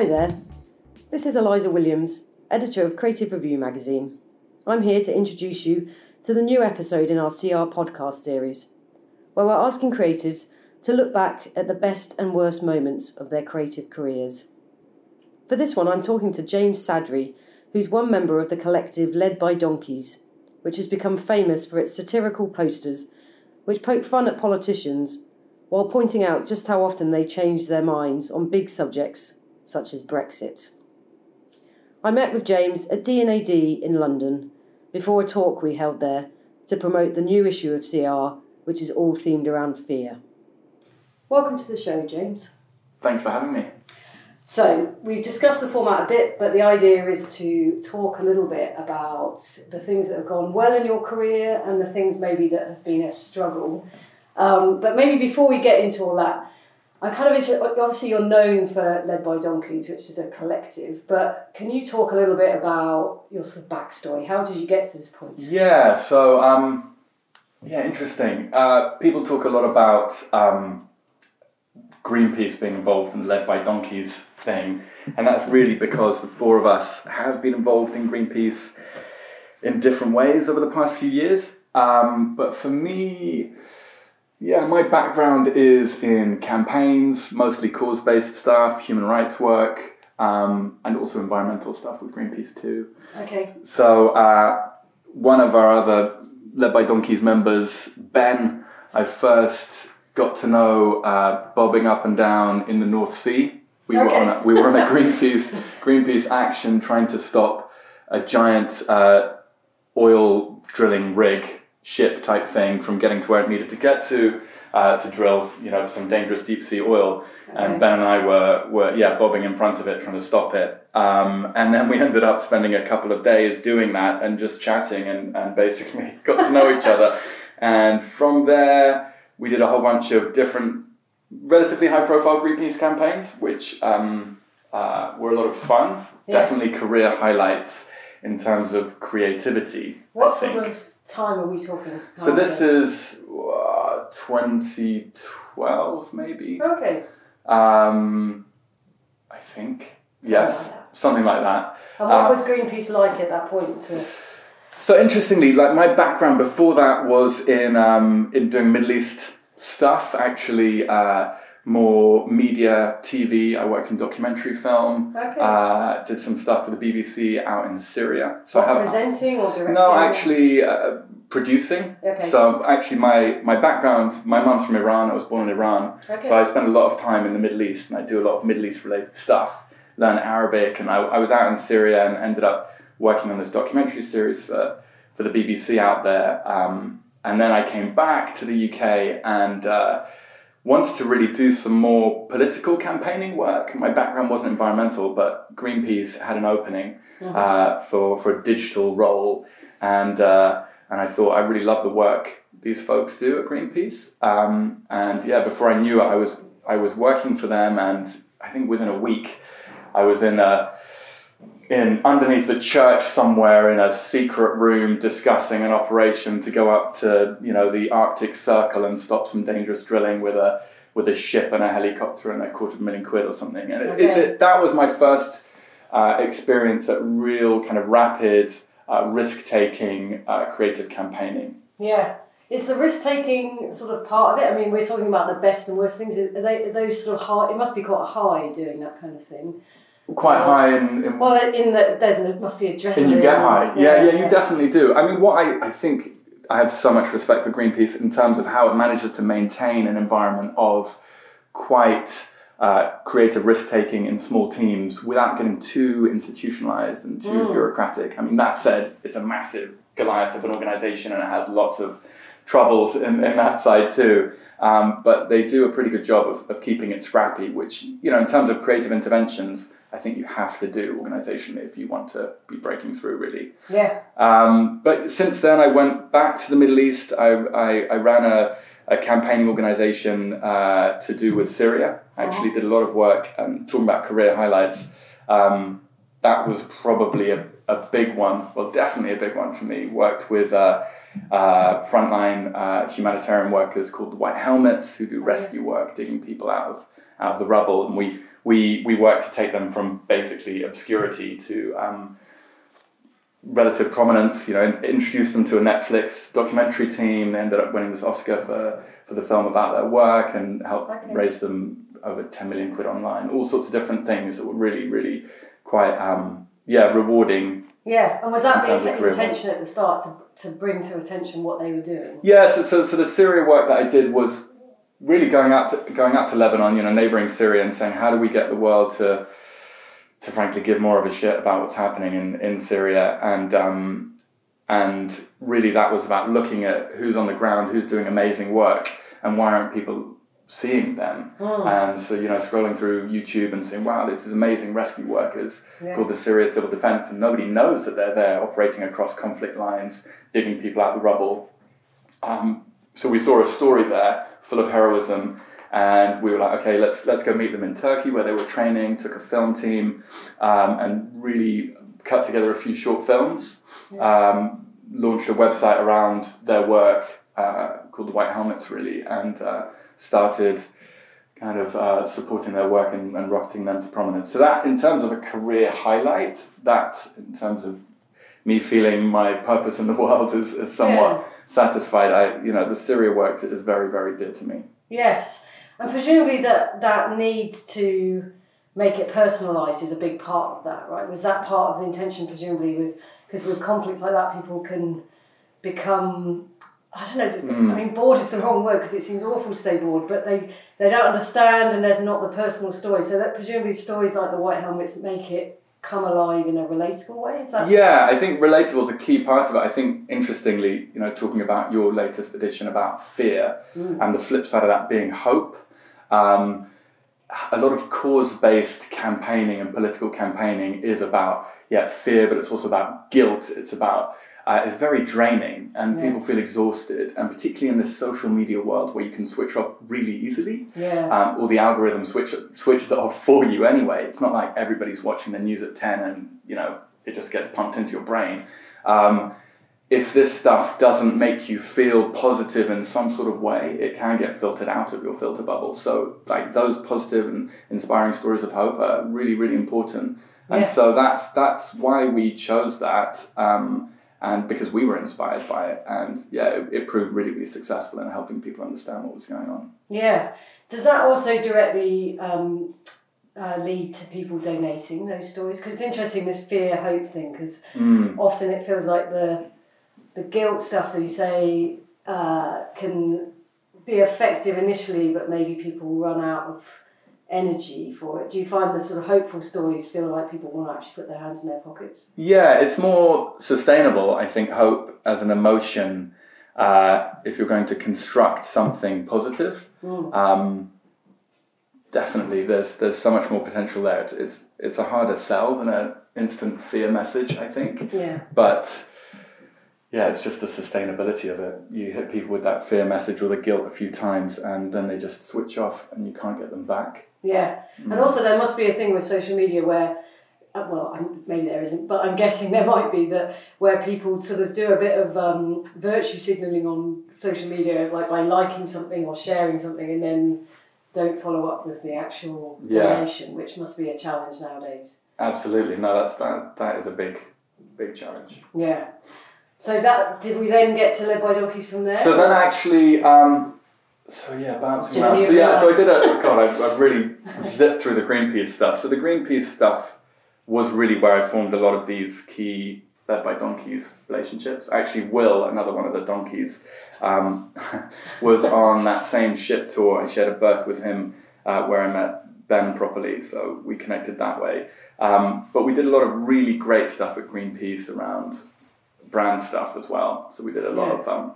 Hi there. This is Eliza Williams, editor of Creative Review magazine. I'm here to introduce you to the new episode in our CR podcast series, where we're asking creatives to look back at the best and worst moments of their creative careers. For this one, I'm talking to James Sadri, who's one member of the collective Led by Donkeys, which has become famous for its satirical posters, which poke fun at politicians while pointing out just how often they change their minds on big subjects such as Brexit. I met with James at D&AD in London before a talk we held there to promote the new issue of CR, which is all themed around fear. Welcome to the show, James. Thanks for having me. So, we've discussed the format a bit, but the idea is to talk a little bit about the things that have gone well in your career and the things maybe that have been a struggle. Um, but maybe before we get into all that, I'm kind of interested. Obviously, you're known for Led by Donkeys, which is a collective. But can you talk a little bit about your sort of backstory? How did you get to this point? Yeah. So, um, yeah, interesting. Uh, people talk a lot about um, Greenpeace being involved in the Led by Donkeys thing, and that's really because the four of us have been involved in Greenpeace in different ways over the past few years. Um, but for me, yeah, my background is in campaigns, mostly cause based stuff, human rights work, um, and also environmental stuff with Greenpeace too. Okay. So, uh, one of our other Led by Donkeys members, Ben, I first got to know uh, bobbing up and down in the North Sea. We Okay. were on a, we were on a Greenpeace Greenpeace action trying to stop a giant uh, oil drilling rig ship type thing from getting to where it needed to get to uh, to drill you know some dangerous deep sea oil. Okay. And Ben and I were were yeah bobbing in front of it trying to stop it. Um, and then we ended up spending a couple of days doing that and just chatting and, and basically got to know each other. And from there, we did a whole bunch of different, relatively high profile Greenpeace campaigns, which um, uh, were a lot of fun. Yeah. Definitely career highlights in terms of creativity. What sort of time are we talking? So this is uh, 2012, maybe. Okay. Um, I think. Yes, something like that. And what Uh, was Greenpeace like at that point? To, So interestingly, like my background before that was in um, in doing Middle East stuff. Actually, uh, more media, TV. I worked in documentary film. Okay. Uh, did some stuff for the BBC out in Syria. So I have presenting or directing? no, actually uh, producing. Okay. So actually, my my background, my mum's from Iran. I was born in Iran. Okay. So I spent a lot of time in the Middle East, and I do a lot of Middle East related stuff. Learn Arabic, and I, I was out in Syria and ended up working on this documentary series for for the BBC out there. Um, and then I came back to the UK and uh, wanted to really do some more political campaigning work. My background wasn't environmental, but Greenpeace had an opening uh, for for a digital role, and uh, and I thought I really love the work these folks do at Greenpeace. Um, and yeah, before I knew it, I was I was working for them, and I think within a week, I was in a in underneath the church somewhere in a secret room discussing an operation to go up to you know the Arctic Circle and stop some dangerous drilling with a with a ship and a helicopter and a quarter of a million quid or something. And it, it, it- that was my first uh, experience at real kind of rapid, uh, risk taking, uh, creative campaigning. Yeah. Is the risk taking sort of part of it? I mean, we're talking about the best and worst things. Are, they, are those sort of high? It must be quite high doing that kind of thing. Quite high in, in Well, in the there's a, must be adrenaline. And you get high. Yeah, yeah, you definitely do. I mean, what I, I think I have so much respect for Greenpeace in terms of how it manages to maintain an environment of quite uh, creative risk taking in small teams without getting too institutionalized and too bureaucratic. I mean, that said, it's a massive Goliath of an organization and it has lots of troubles in, in that side too. Um, but they do a pretty good job of, of keeping it scrappy, which, you know, in terms of creative interventions, I think you have to do organizationally if you want to be breaking through, really. Yeah. Um, but since then, I went back to the Middle East. I, I, I ran a, a campaigning organization uh, to do with Syria. I actually did a lot of work um, talking about career highlights. Um, that was probably a, a big one, well, definitely a big one for me. Worked with uh, uh, frontline uh, humanitarian workers called the White Helmets who do rescue work, digging people out of out of the rubble, and we we we work to take them from basically obscurity to um, relative prominence. You know, introduced them to a Netflix documentary team. They ended up winning this Oscar for for the film about their work and helped Okay. raise them over ten million quid online. All sorts of different things that were really really quite um, yeah rewarding. Yeah, and was that In the terms of inten- career intention at the start to, to bring to attention what they were doing? Yeah, so, so, so the Syria work that I did was really going out to going out to Lebanon, you know, neighboring Syria, and saying how do we get the world to to frankly give more of a shit about what's happening in, in Syria, and um, and really that was about looking at who's on the ground, who's doing amazing work, and why aren't people seeing them? And so you know, scrolling through YouTube and saying, wow, this is amazing rescue workers Yeah. called the Syria Civil Defence, and nobody knows that they're there operating across conflict lines, digging people out of the rubble. Um, so we saw a story there full of heroism, and we were like, okay, let's let's go meet them in Turkey where they were training. Took a film team, um, and really cut together a few short films. Um, launched a website around their work uh, called the White Helmets, really, and uh, started kind of uh, supporting their work and, and rocketing them to prominence. So that, in terms of a career highlight, that in terms of me feeling my purpose in the world is, is somewhat Yeah. satisfied. I, you know, the Syria work is very, very dear to me. Yes, and presumably that that need to make it personalised is a big part of that, right? Was that part of the intention, presumably, with because with conflicts like that, people can become. I don't know. Hmm. I mean, bored is the wrong word because it seems awful to say bored, but they they don't understand, and there's not the personal story. So that presumably stories like the White Helmets make it come alive in a relatable way. Is that Yeah, I think relatable is a key part of it. I think, interestingly, you know, talking about your latest edition about fear and the flip side of that being hope. Um, a lot of cause-based campaigning and political campaigning is about yeah fear, but it's also about guilt. It's about uh, it's very draining, and Yeah. people feel exhausted, and particularly in this social media world where you can switch off really easily Yeah. um, or the algorithm switch switches it off for you anyway. It's not like everybody's watching the news at ten and you know it just gets pumped into your brain. Um, if this stuff doesn't make you feel positive in some sort of way, it can get filtered out of your filter bubble. So like those positive and inspiring stories of hope are really really important. And Yeah. so that's that's why we chose that. Um, and because we were inspired by it, and yeah, it, it proved really, really successful in helping people understand what was going on. Yeah. Does that also directly um, uh, lead to people donating those stories? Because it's interesting this fear hope thing. Because Mm. often it feels like the the guilt stuff that you say uh, can be effective initially, but maybe people run out of energy for it. Do you find the sort of hopeful stories feel like people want to actually put their hands in their pockets? Yeah, it's more sustainable, I think, hope as an emotion. Uh, if you're going to construct something positive, um, definitely there's there's so much more potential there. It's, it's it's a harder sell than an instant fear message, I think. Yeah. But yeah, it's just the sustainability of it. You hit people with that fear message or the guilt a few times, and then they just switch off, and you can't get them back. Yeah, and also there must be a thing with social media where, uh, well, I'm, maybe there isn't, but I'm guessing there might be that where people sort of do a bit of um, virtue signaling on social media, like by liking something or sharing something, and then don't follow up with the actual Yeah. donation, which must be a challenge nowadays. Absolutely, no, that's that. That is a big, big challenge. Yeah. So that did we then get to Led by Donkeys from there? So then actually, um, so yeah, bouncing around. So yeah, so I did a, God, I've, I've really zipped through the Greenpeace stuff. So the Greenpeace stuff was really where I formed a lot of these key led by donkeys relationships. Actually, Will, another one of the donkeys, um, was on that same ship tour. I shared a berth with him uh, where I met Ben properly, so we connected that way. Um, but we did a lot of really great stuff at Greenpeace around brand stuff as well. So we did a lot Yeah. of um,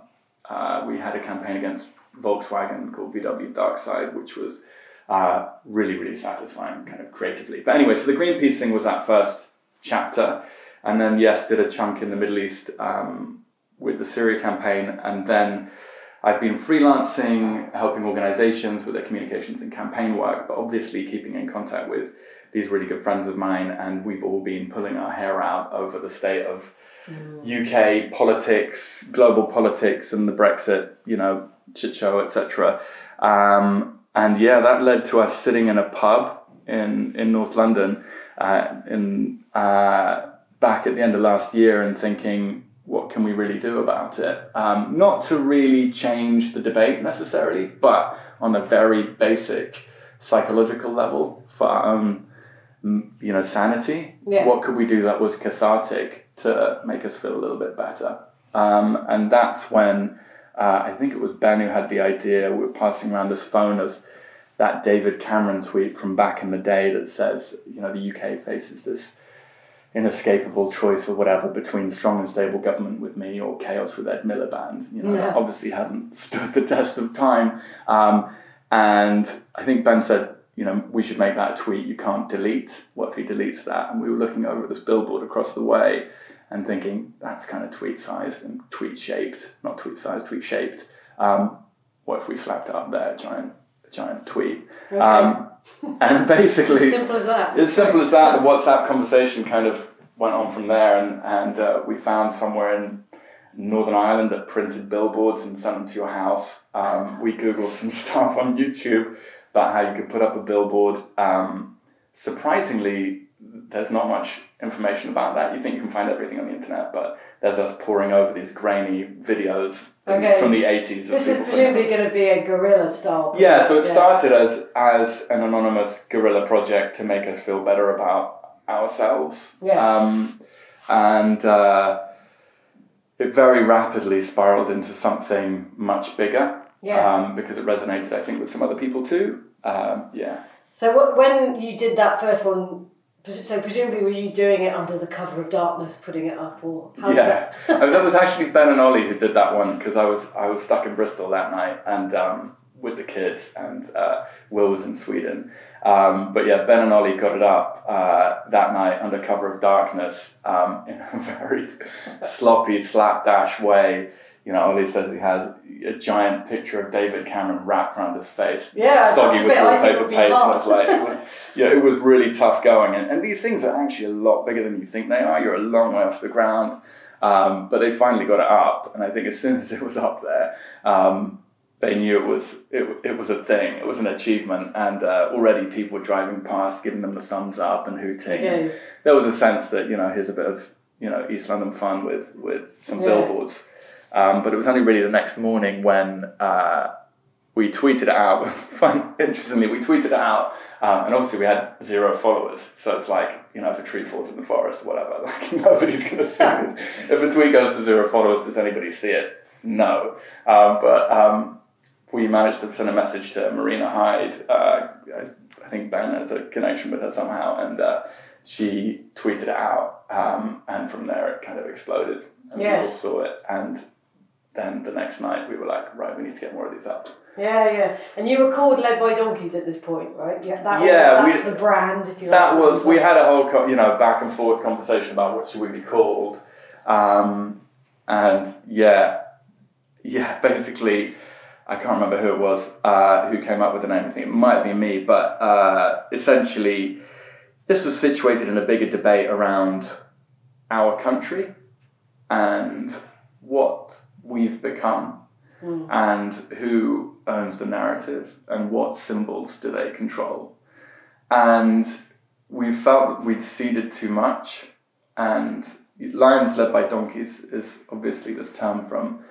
uh, we had a campaign against Volkswagen called VW Dark Side, which was uh, really, really satisfying, kind of creatively. But anyway, so the Greenpeace thing was that first chapter, and then yes, did a chunk in the Middle East um, with the Syria campaign, and then I've been freelancing, helping organizations with their communications and campaign work, but obviously keeping in contact with these really good friends of mine, and we've all been pulling our hair out over the state of UK politics, global politics, and the Brexit, you know, chit show, etc. Um, and yeah, that led to us sitting in a pub in in North London, uh, in uh, back at the end of last year, and thinking, what can we really do about it? Um, not to really change the debate necessarily, but on a very basic psychological level for our own, mm, you know, sanity. Yeah. What could we do that was cathartic to make us feel a little bit better? Um, and that's when uh, I think it was Ben who had the idea. We were passing around this phone of that David Cameron tweet from back in the day that says, you know, the UK faces this inescapable choice or whatever between strong and stable government with me or chaos with Ed Miliband. You know, Yeah. obviously hasn't stood the test of time. Um, and I think Ben said, you know, we should make that a tweet you can't delete. What if he deletes that? And we were looking over at this billboard across the way and thinking, that's kind of tweet sized and tweet shaped, not tweet sized, tweet shaped. Um, what if we slapped it up there giant, giant tweet? Okay. Um, and basically, as simple as that. as simple as that, the WhatsApp conversation kind of went on from there, and, and uh, we found somewhere in Northern Ireland that printed billboards and sent them to your house. Um, we Googled some stuff on YouTube about how you could put up a billboard. Um, surprisingly, there's not much information about that. You think you can find everything on the internet, but there's us poring over these grainy videos Okay. from the 80s. of This is presumably going to be a guerrilla style. yeah, so it Yeah. started as as an anonymous guerrilla project to make us feel better about ourselves. Yeah. Um, and uh, it very rapidly spiraled into something much bigger. Yeah. Um, because it resonated, I think, with some other people too. Um, yeah. So what, when you did that first one, so presumably were you doing it under the cover of darkness, putting it up, or how yeah, I mean, that was actually Ben and Ollie who did that one because I was I was stuck in Bristol that night and um, with the kids and uh, Will was in Sweden. Um, but yeah, Ben and Ollie got it up uh, that night under cover of darkness um, in a very sloppy slapdash way. You know, Ollie says he has a giant picture of David Cameron wrapped around his face, Yeah, soggy with wallpaper paste, and. I was like, it was, yeah, it was really tough going. And, and these things are actually a lot bigger than you think they are. You're a long way off the ground. Um, but they finally got it up, and I think as soon as it was up there, um, they knew it was it, it was a thing. It was an achievement, and uh, already people were driving past, giving them the thumbs up and hooting. Okay. There was a sense that you know here's a bit of you know East London fun with with some Yeah. billboards. Um, but it was only really the next morning when uh, we tweeted it out. Interestingly, we tweeted it out, um, and obviously we had zero followers. So it's like you know, if a tree falls in the forest or whatever, like nobody's going to see it. If a tweet goes to zero followers, does anybody see it? No. Um, but um, we managed to send a message to Marina Hyde. Uh, I, I think Ben has a connection with her somehow, and uh, she tweeted it out, um, and from there it kind of exploded, and people saw it, and then the next night we were like, right, we need to get more of these up. Yeah, yeah. And you were called Led by Donkeys at this point, right? Yeah, that Yeah, that's we- the brand, if you like. that was we had a whole co- you know back and forth conversation about what should we be called um, and yeah yeah basically i can't remember who it was uh, who came up with the name i think it might be me but uh, essentially this was situated in a bigger debate around our country and what we've become and who owns the narrative and what symbols do they control. And we felt that we'd ceded too much and lions led by donkeys is obviously this term from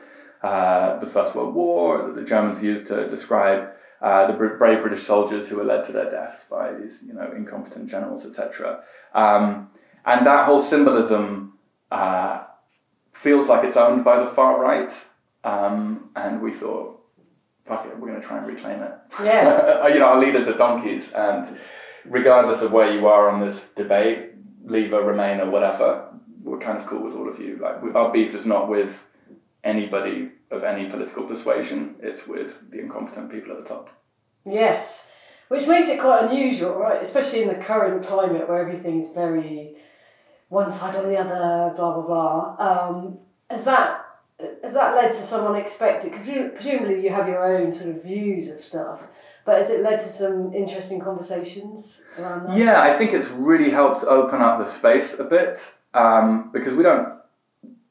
uh, the first world war that the germans used to describe uh, the brave british soldiers who were led to their deaths by these you know incompetent generals etc um, and that whole symbolism uh, feels like it's owned by the far right um, and we thought fuck it we're going to try and reclaim it Yeah. you know, our leaders are donkeys, and regardless of where you are on this debate, Leave or Remain or whatever, we're kind of cool with all of you. Like, we, our beef is not with anybody of any political persuasion; it's with the incompetent people at the top. Yes, which makes it quite unusual, right? Especially in the current climate where everything is very one side or the other, blah blah blah. Um, has that has that led to some unexpected? Because presumably you have your own sort of views of stuff, but has it led to some interesting conversations around that? Yeah, I think it's really helped open up the space a bit um, because we don't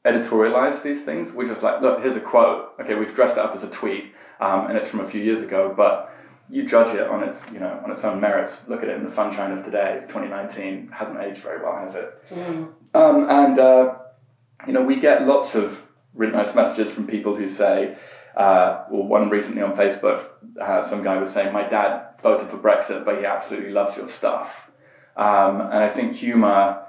editorialize these things. We're just like, look, here's a quote. Okay, we've dressed it up as a tweet, um, and it's from a few years ago, but you judge it on its you know on its own merits. Look at it in the sunshine of today, 2019 hasn't aged very well, has it? Mm. Um, and uh, you know we get lots of really nice messages from people who say, uh, well, one recently on Facebook, uh, some guy was saying, my dad voted for Brexit, but he absolutely loves your stuff. Um, and I think humour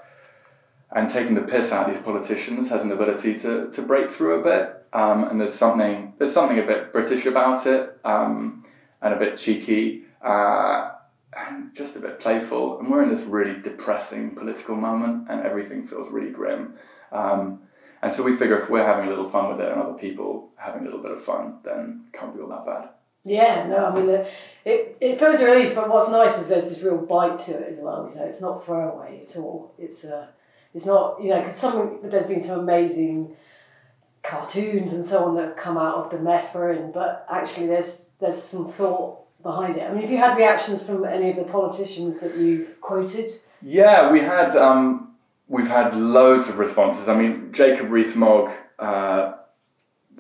and taking the piss out of these politicians has an ability to, to break through a bit. Um, and there's something there's something a bit British about it. Um, and a bit cheeky uh, and just a bit playful. And we're in this really depressing political moment, and everything feels really grim. Um, and so we figure if we're having a little fun with it and other people having a little bit of fun, then it can't be all that bad. Yeah, no, I mean, the, it, it feels a relief, but what's nice is there's this real bite to it as well. You know, it's not throwaway at all. It's uh, it's not you know because some there's been some amazing cartoons and so on that have come out of the mess we're in, but actually there's there's some thought behind it. I mean, have you had reactions from any of the politicians that you've quoted? Yeah, we had um, we've had loads of responses. I mean, Jacob Rees-Mogg, uh,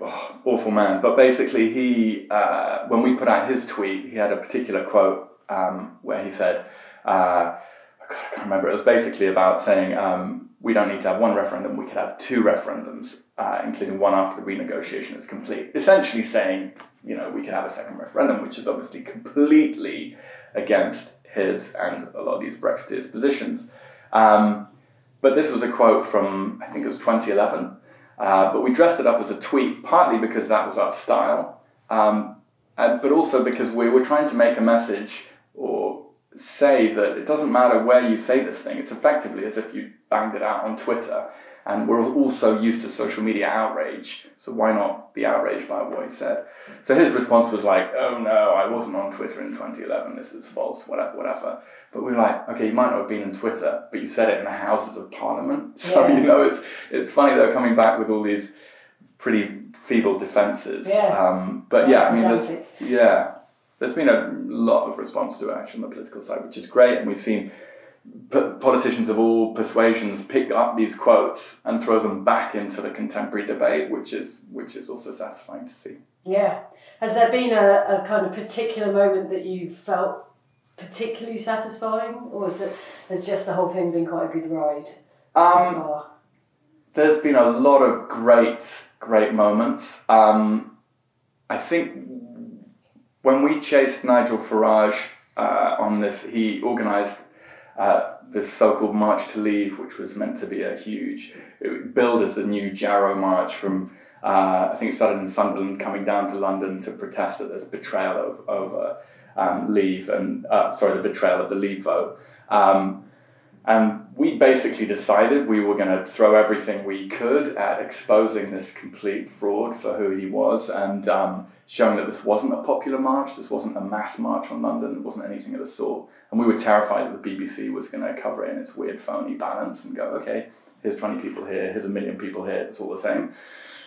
oh, awful man, but basically he uh, when we put out his tweet, he had a particular quote um, where he said. Uh, I can't remember. It was basically about saying um, we don't need to have one referendum; we could have two referendums, uh, including one after the renegotiation is complete. Essentially saying, you know, we could have a second referendum, which is obviously completely against his and a lot of these Brexiteers' positions. Um, but this was a quote from, I think it was 2011. Uh, but we dressed it up as a tweet, partly because that was our style, um, and, but also because we were trying to make a message or say that it doesn't matter where you say this thing, it's effectively as if you banged it out on Twitter. And we're also used to social media outrage, so why not be outraged by what he said? So his response was like, oh no, I wasn't on Twitter in 2011, this is false, whatever, whatever. But we are like, okay, you might not have been on Twitter, but you said it in the Houses of Parliament. So, yeah. you know, it's, it's funny they're coming back with all these pretty feeble defences. Yeah. Um, but so yeah, I mean, yeah, there's been a lot of response to it actually on the political side, which is great. And we've seen politicians of all persuasions pick up these quotes and throw them back into the contemporary debate, which is which is also satisfying to see. Yeah, has there been a, a kind of particular moment that you felt particularly satisfying, or has it has just the whole thing been quite a good ride? Um, there's been a lot of great great moments. Um, I think when we chased Nigel Farage uh, on this, he organised uh, this so-called March to Leave, which was meant to be a huge, billed as the new Jarrow March from, uh, I think it started in Sunderland, coming down to London to protest at this betrayal of, over um, Leave and, uh, sorry, the betrayal of the Leave vote. Um, and we basically decided we were going to throw everything we could at exposing this complete fraud for who he was and um, showing that this wasn't a popular march, this wasn't a mass march on London, it wasn't anything of the sort. And we were terrified that the BBC was going to cover it in its weird phony balance and go, okay, here's 20 people here, here's a million people here, it's all the same.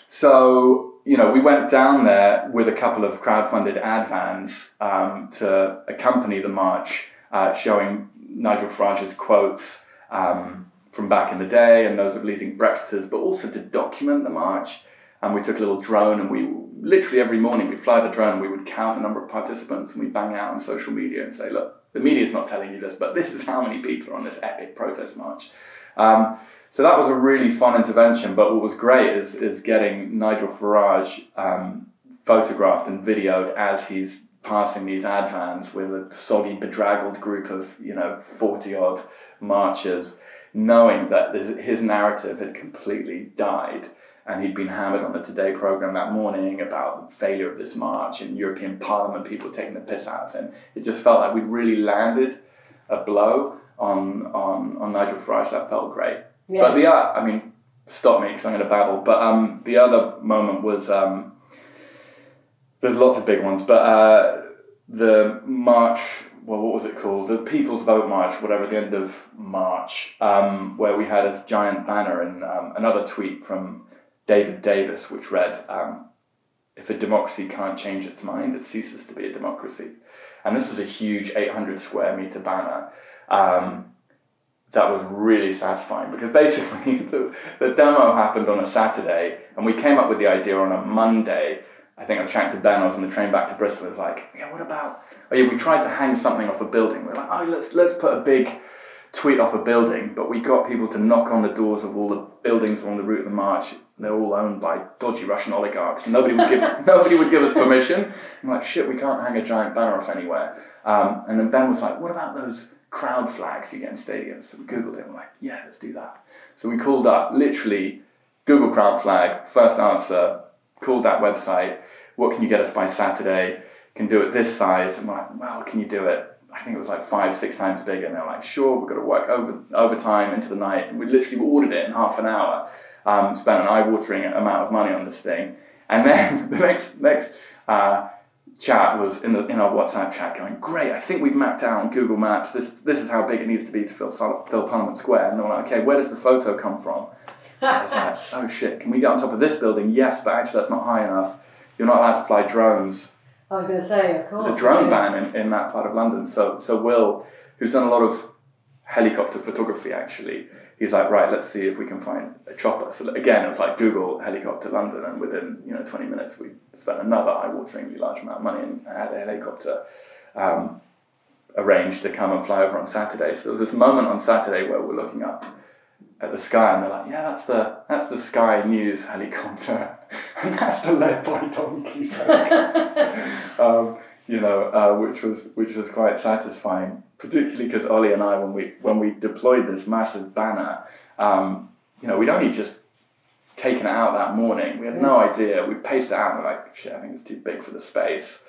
So, you know, we went down there with a couple of crowd-funded ad vans um, to accompany the march, uh, showing Nigel Farage's quotes um, from back in the day and those of leading Brexiters, but also to document the march. And we took a little drone and we literally every morning we'd fly the drone we would count the number of participants and we'd bang out on social media and say, look, the media's not telling you this, but this is how many people are on this epic protest march. Um, so that was a really fun intervention. But what was great is, is getting Nigel Farage um, photographed and videoed as he's passing these ad vans with a soggy, bedraggled group of, you know, 40 odd marchers, knowing that his narrative had completely died. And he'd been hammered on the Today programme that morning about the failure of this march and European Parliament people taking the piss out of him. It just felt like we'd really landed a blow on, on, on Nigel Farage. That felt great. Yeah. But the other, I mean, stop me because I'm going to babble. But um, the other moment was um, there's lots of big ones, but uh, the March, well, what was it called? The People's Vote March, whatever, the end of March, um, where we had a giant banner and um, another tweet from David Davis, which read, um, If a democracy can't change its mind, it ceases to be a democracy. And this was a huge 800 square meter banner. Um, that was really satisfying because basically the, the demo happened on a Saturday and we came up with the idea on a Monday. I think I was chatting to Ben, I was on the train back to Bristol, I was like, yeah, what about, oh yeah, we tried to hang something off a building. We are like, oh, let's, let's put a big tweet off a building, but we got people to knock on the doors of all the buildings along the route of the march. They're all owned by dodgy Russian oligarchs. Nobody would give nobody would give us permission. I'm like, shit, we can't hang a giant banner off anywhere. Um, and then Ben was like, what about those crowd flags you get in stadiums? So we googled it. And we're like, yeah, let's do that. So we called up literally Google crowd flag. First answer. Called that website. What can you get us by Saturday? Can do it this size. And we're like, well, can you do it? I think it was like five, six times bigger. And they were like, sure, we've got to work over overtime into the night. And we literally ordered it in half an hour. Um, spent an eye-watering amount of money on this thing. And then the next next uh, chat was in the in our WhatsApp chat going, great, I think we've mapped out on Google Maps. This this is how big it needs to be to fill, fill Parliament Square. And they're like, okay, where does the photo come from? I was like, oh shit, can we get on top of this building? Yes, but actually that's not high enough. You're not allowed to fly drones I was going to say, of course. There's a drone ban in, in that part of London. So, so Will, who's done a lot of helicopter photography actually, he's like, right, let's see if we can find a chopper. So again, it was like Google helicopter London, and within you know 20 minutes, we spent another eye-wateringly large amount of money and had a helicopter um, arranged to come and fly over on Saturday. So there was this moment on Saturday where we're looking up at the sky and they're like, yeah, that's the that's the Sky News helicopter, and that's the led by donkeys um, you know, uh, which was which was quite satisfying, particularly because Ollie and I, when we when we deployed this massive banner, um, you know, we'd only just taken it out that morning. We had no idea. We paced it out and we're like, shit, I think it's too big for the space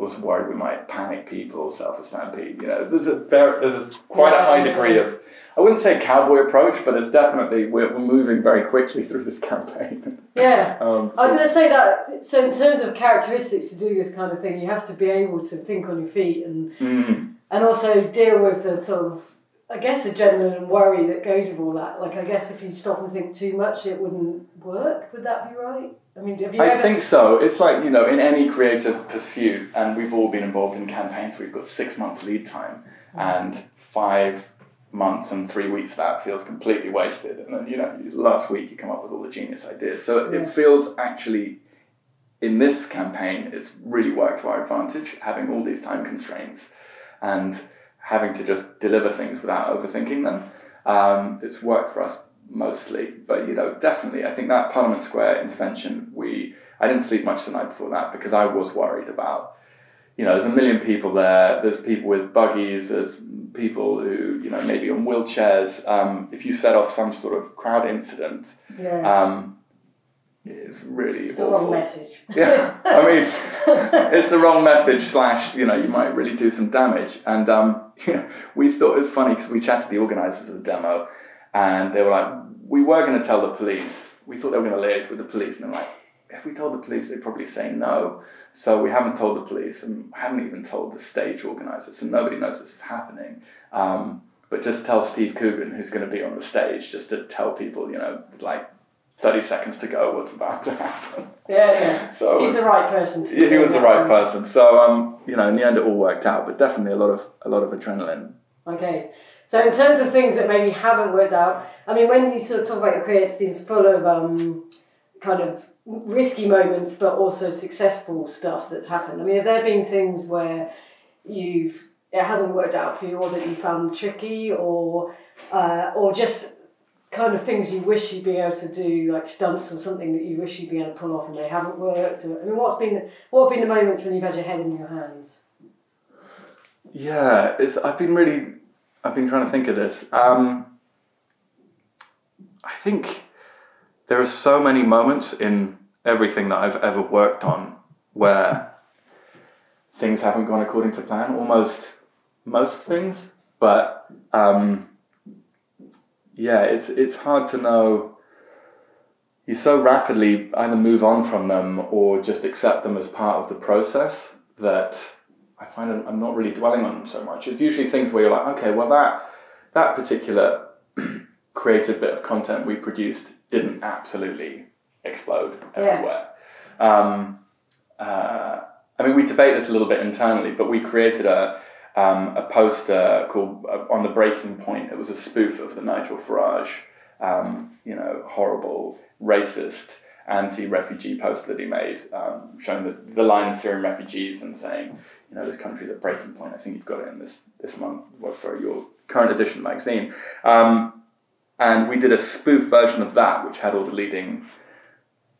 was worried we might panic people, self a stampede. You know, there's a very, there's quite yeah, a high degree of I wouldn't say cowboy approach, but it's definitely we're, we're moving very quickly through this campaign. Yeah, um, so I was going to say that. So in terms of characteristics to do this kind of thing, you have to be able to think on your feet and mm. and also deal with the sort of I guess adrenaline and worry that goes with all that. Like I guess if you stop and think too much, it wouldn't work. Would that be right? I mean, have you? I ever... think so. It's like you know, in any creative pursuit, and we've all been involved in campaigns. We've got six months lead time, mm. and five months and three weeks of that feels completely wasted. And then you know, last week you come up with all the genius ideas. So yeah. it feels actually. In this campaign, it's really worked to our advantage, having all these time constraints, and having to just deliver things without overthinking them. Um, it's worked for us mostly. But you know, definitely, I think that Parliament Square intervention, we I didn't sleep much the night before that because I was worried about. You know, there's a million people there. There's people with buggies. There's people who you know maybe on wheelchairs. Um, if you set off some sort of crowd incident, yeah. Um, it's really it's awful. the wrong message. yeah, I mean, it's the wrong message. Slash, you know, you might really do some damage. And um, yeah, we thought it was funny because we chatted to the organisers of the demo, and they were like, we were going to tell the police. We thought they were going to liaise with the police, and they're like, if we told the police, they'd probably say no. So we haven't told the police, and haven't even told the stage organisers, so nobody knows this is happening. Um, but just tell Steve Coogan, who's going to be on the stage, just to tell people, you know, like 30 seconds to go what's about to happen. Yeah, yeah. So he's the right person to He was the right person. So um, you know, in the end it all worked out, but definitely a lot of a lot of adrenaline. Okay. So in terms of things that maybe haven't worked out, I mean, when you sort of talk about your career, it seems full of um, kind of risky moments, but also successful stuff that's happened. I mean, have there been things where you've it hasn't worked out for you, or that you found tricky, or uh, or just kind of things you wish you'd be able to do, like stunts or something that you wish you'd be able to pull off and they haven't worked? Or, I mean, what's been what have been the moments when you've had your head in your hands? Yeah, it's. I've been really I've been trying to think of this. Um, I think there are so many moments in everything that I've ever worked on where things haven't gone according to plan. Almost most things, but um, yeah, it's it's hard to know. You so rapidly either move on from them or just accept them as part of the process that I find I'm not really dwelling on them so much. It's usually things where you're like, okay, well that that particular creative bit of content we produced didn't absolutely explode Yeah. everywhere. Um, uh, I mean, we debate this a little bit internally, but we created a um, a poster called uh, "On the Breaking Point." It was a spoof of the Nigel Farage, um, you know, horrible, racist, anti-refugee poster that he made, um, showing the, the line of Syrian refugees and saying, you know, this country's at breaking point. I think you've got it in this this month. Well, sorry, your current edition magazine. Um, and we did a spoof version of that, which had all the leading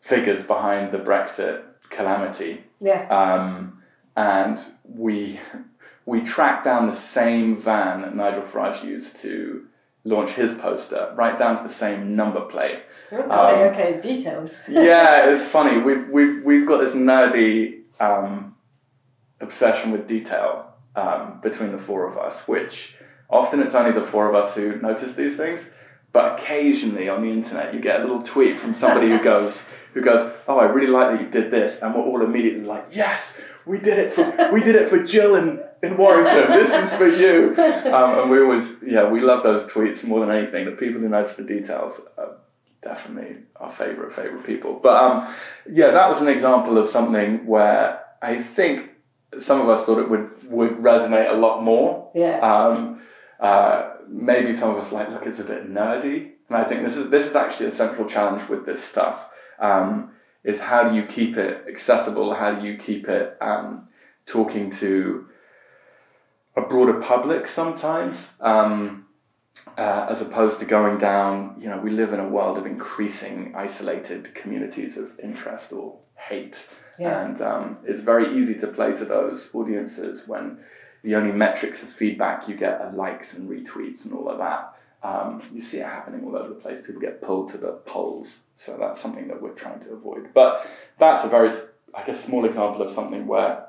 figures behind the Brexit calamity Yeah. um, and we we tracked down the same van that Nigel Farage used to launch his poster, right down to the same number plate. Okay, Um, okay, details. Yeah, it's funny. We've we've we've got this nerdy um, obsession with detail um, between the four of us, which often it's only the four of us who notice these things. But occasionally on the internet, you get a little tweet from somebody who goes, who goes, "Oh, I really like that you did this," and we're all immediately like, "Yes, we did it for we did it for Jill in, in Warrington. This is for you." Um, and we always, yeah, we love those tweets more than anything. The people who notice the details are definitely our favorite favorite people. But um, yeah, that was an example of something where I think some of us thought it would would resonate a lot more. Yeah. Um, uh, maybe some of us like look, it's a bit nerdy, and I think this is this is actually a central challenge with this stuff. Um, is how do you keep it accessible? How do you keep it um, talking to a broader public sometimes? Um, uh, as opposed to going down, you know, we live in a world of increasing isolated communities of interest or hate. Yeah. And um, it's very easy to play to those audiences when the only metrics of feedback you get are likes and retweets and all of that. Um, you see it happening all over the place. People get pulled to the poles. So that's something that we're trying to avoid. But that's a very, I guess, small example of something where,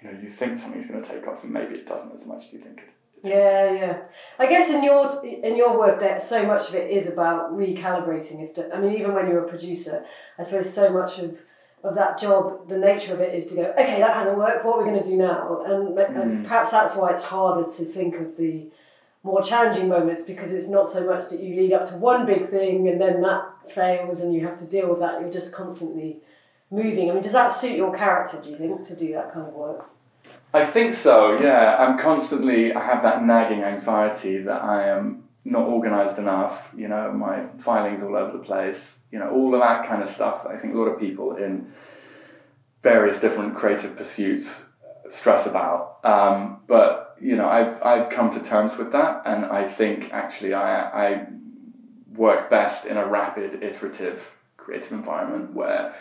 you know, you think something's going to take off and maybe it doesn't as much as you think it. Yeah, yeah. I guess in your in your work, that so much of it is about recalibrating. If the, I mean, even when you're a producer, I suppose so much of of that job, the nature of it is to go, okay, that hasn't worked. What are we going to do now? And, and mm. perhaps that's why it's harder to think of the more challenging moments because it's not so much that you lead up to one big thing and then that fails and you have to deal with that. You're just constantly moving. I mean, does that suit your character? Do you think to do that kind of work? I think so, yeah. I'm constantly, I have that nagging anxiety that I am not organized enough, you know, my filings all over the place, you know, all of that kind of stuff. I think a lot of people in various different creative pursuits stress about. Um, but, you know, I've, I've come to terms with that, and I think actually I, I work best in a rapid, iterative, creative environment where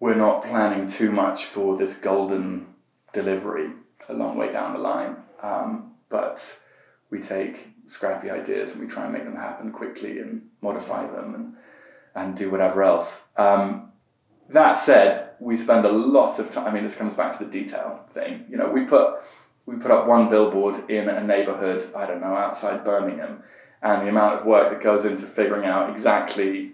we're not planning too much for this golden delivery a long way down the line. Um, but we take scrappy ideas and we try and make them happen quickly and modify them and, and do whatever else. Um, that said, we spend a lot of time. I mean, this comes back to the detail thing. You know, we put we put up one billboard in a neighborhood. I don't know outside Birmingham, and the amount of work that goes into figuring out exactly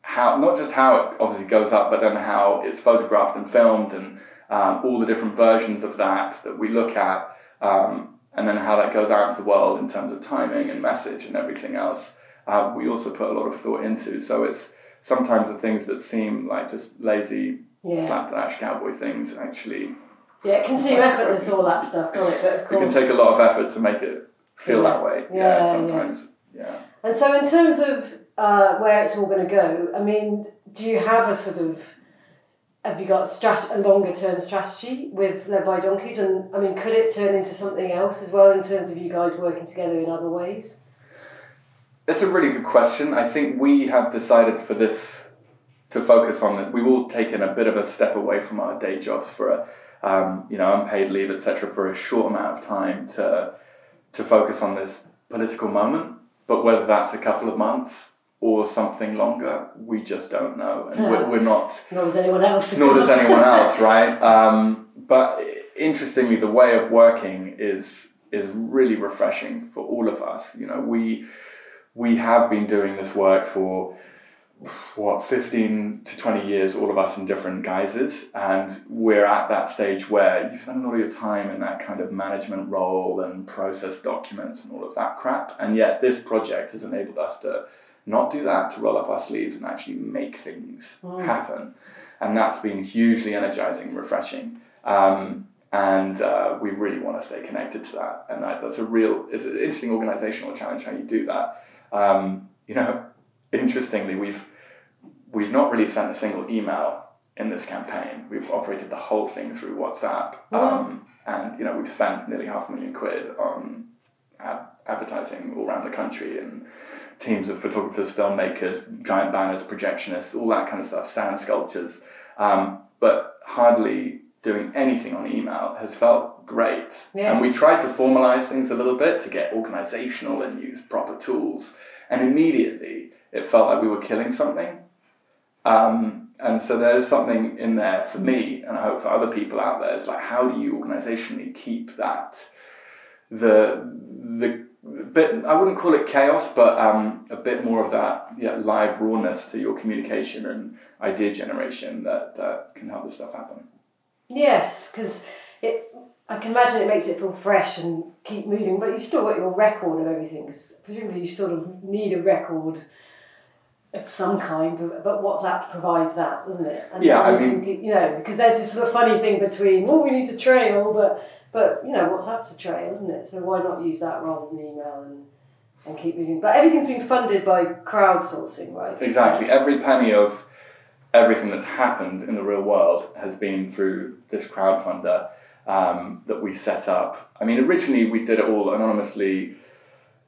how not just how it obviously goes up, but then how it's photographed and filmed, and um, all the different versions of that that we look at, um, and then how that goes out to the world in terms of timing and message and everything else. Uh, we also put a lot of thought into. So it's sometimes the things that seem like just lazy Yeah. slapdash cowboy things actually Yeah, it can seem effortless, all that stuff, can't it? But of course, it can take a lot of effort to make it feel Yeah. that way. Yeah, Yeah, yeah. sometimes. Yeah. And so, in terms of uh, where it's all going to go, I mean, do you have a sort of have you got a, strat- a longer term strategy with led by donkeys? And I mean, could it turn into something else as well in terms of you guys working together in other ways? It's a really good question. I think we have decided for this to focus on it. We've all taken a bit of a step away from our day jobs for a, um, you know, unpaid leave, etc., for a short amount of time to to focus on this political moment. But whether that's a couple of months or something longer, we just don't know, and we're, we're not Nor does anyone else. nor does anyone else, right? Um, but interestingly, the way of working is is really refreshing for all of us. You know, we we have been doing this work for what 15 to 20 years all of us in different guises and we're at that stage where you spend a lot of your time in that kind of management role and process documents and all of that crap and yet this project has enabled us to not do that, to roll up our sleeves and actually make things happen. And that's been hugely energizing and refreshing. Um, and uh, we really want to stay connected to that. And that, that's a real, it's an interesting organizational challenge how you do that. Um, you know, interestingly, we've we've not really sent a single email in this campaign. We've operated the whole thing through WhatsApp, um, and you know we've spent nearly half a million quid on ad- advertising all around the country and teams of photographers, filmmakers, giant banners, projectionists, all that kind of stuff, sand sculptures, um, but hardly doing anything on email has felt great. Yeah. And we tried to formalize things a little bit to get organizational and use proper tools, and immediately it felt like we were killing something. Um, and so there's something in there for me, and I hope for other people out there. It's like, how do you organizationally keep that the the bit? I wouldn't call it chaos, but um, a bit more of that yeah, live rawness to your communication and idea generation that that can help this stuff happen. Yes, because it. I can imagine it makes it feel fresh and keep moving, but you still got your record of everything. Because presumably you sort of need a record of some kind, but, WhatsApp provides that, doesn't it? And Yeah, I mean- can you know, because there's this sort of funny thing between, well, we need a trail, but but you know, WhatsApp's a trail, isn't it? So why not use that rather than email and and keep moving? But everything's been funded by crowdsourcing, right? Exactly. Every penny of everything that's happened in the real world has been through this crowdfunder um, that we set up. I mean, originally we did it all anonymously,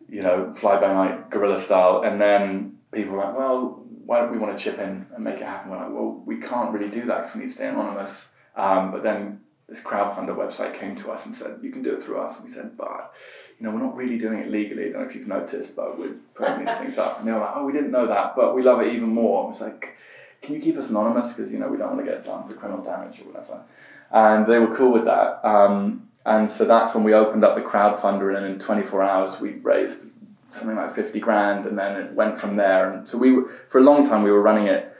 you know, fly by night, guerrilla style, and then people were like, well, why don't we want to chip in and make it happen? We're like, well, we can't really do that because we need to stay anonymous. Um, but then this crowdfunder website came to us and said, you can do it through us. And we said, but, you know, we're not really doing it legally. I don't know if you've noticed, but we're putting these things up. And they were like, oh, we didn't know that, but we love it even more. I was like, can you keep us anonymous? Because, you know, we don't want to get done for criminal damage or whatever. And they were cool with that. Um, and so that's when we opened up the crowdfunder, and in 24 hours, we raised something like 50 grand, and then it went from there. And so we were, for a long time, we were running it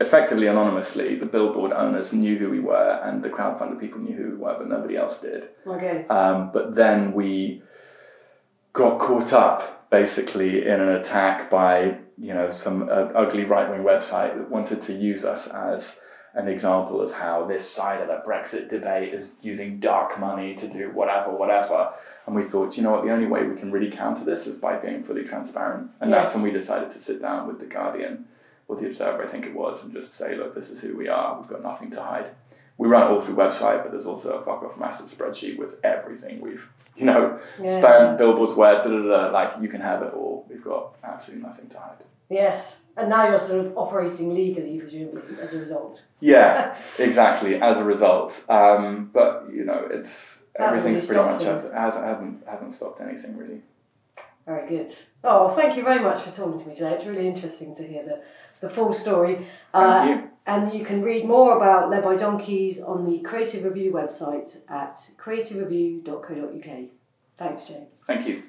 effectively anonymously. The billboard owners knew who we were, and the crowdfunder people knew who we were, but nobody else did. Okay. Um, but then we got caught up basically in an attack by you know some uh, ugly right wing website that wanted to use us as an example of how this side of the Brexit debate is using dark money to do whatever, whatever. And we thought, you know what, the only way we can really counter this is by being fully transparent. And Yeah. that's when we decided to sit down with The Guardian or The Observer, I think it was, and just say, look, this is who we are. We've got nothing to hide. We run it all through website, but there's also a fuck off massive spreadsheet with everything we've, you know, Yeah. spent, billboards where, da da da, like you can have it all. We've got absolutely nothing to hide. Yes. And now you're sort of operating legally, presumably, as a result. Yeah, exactly. As a result, um, but you know, it's everything's really pretty much stopped as, hasn't hasn't hasn't stopped anything really. Very good. Oh, thank you very much for talking to me today. It's really interesting to hear the, the full story. Uh, Thank you. And you can read more about Led by Donkeys on the Creative Review website at creativereview.co.uk. Thanks, Jane. Thank you.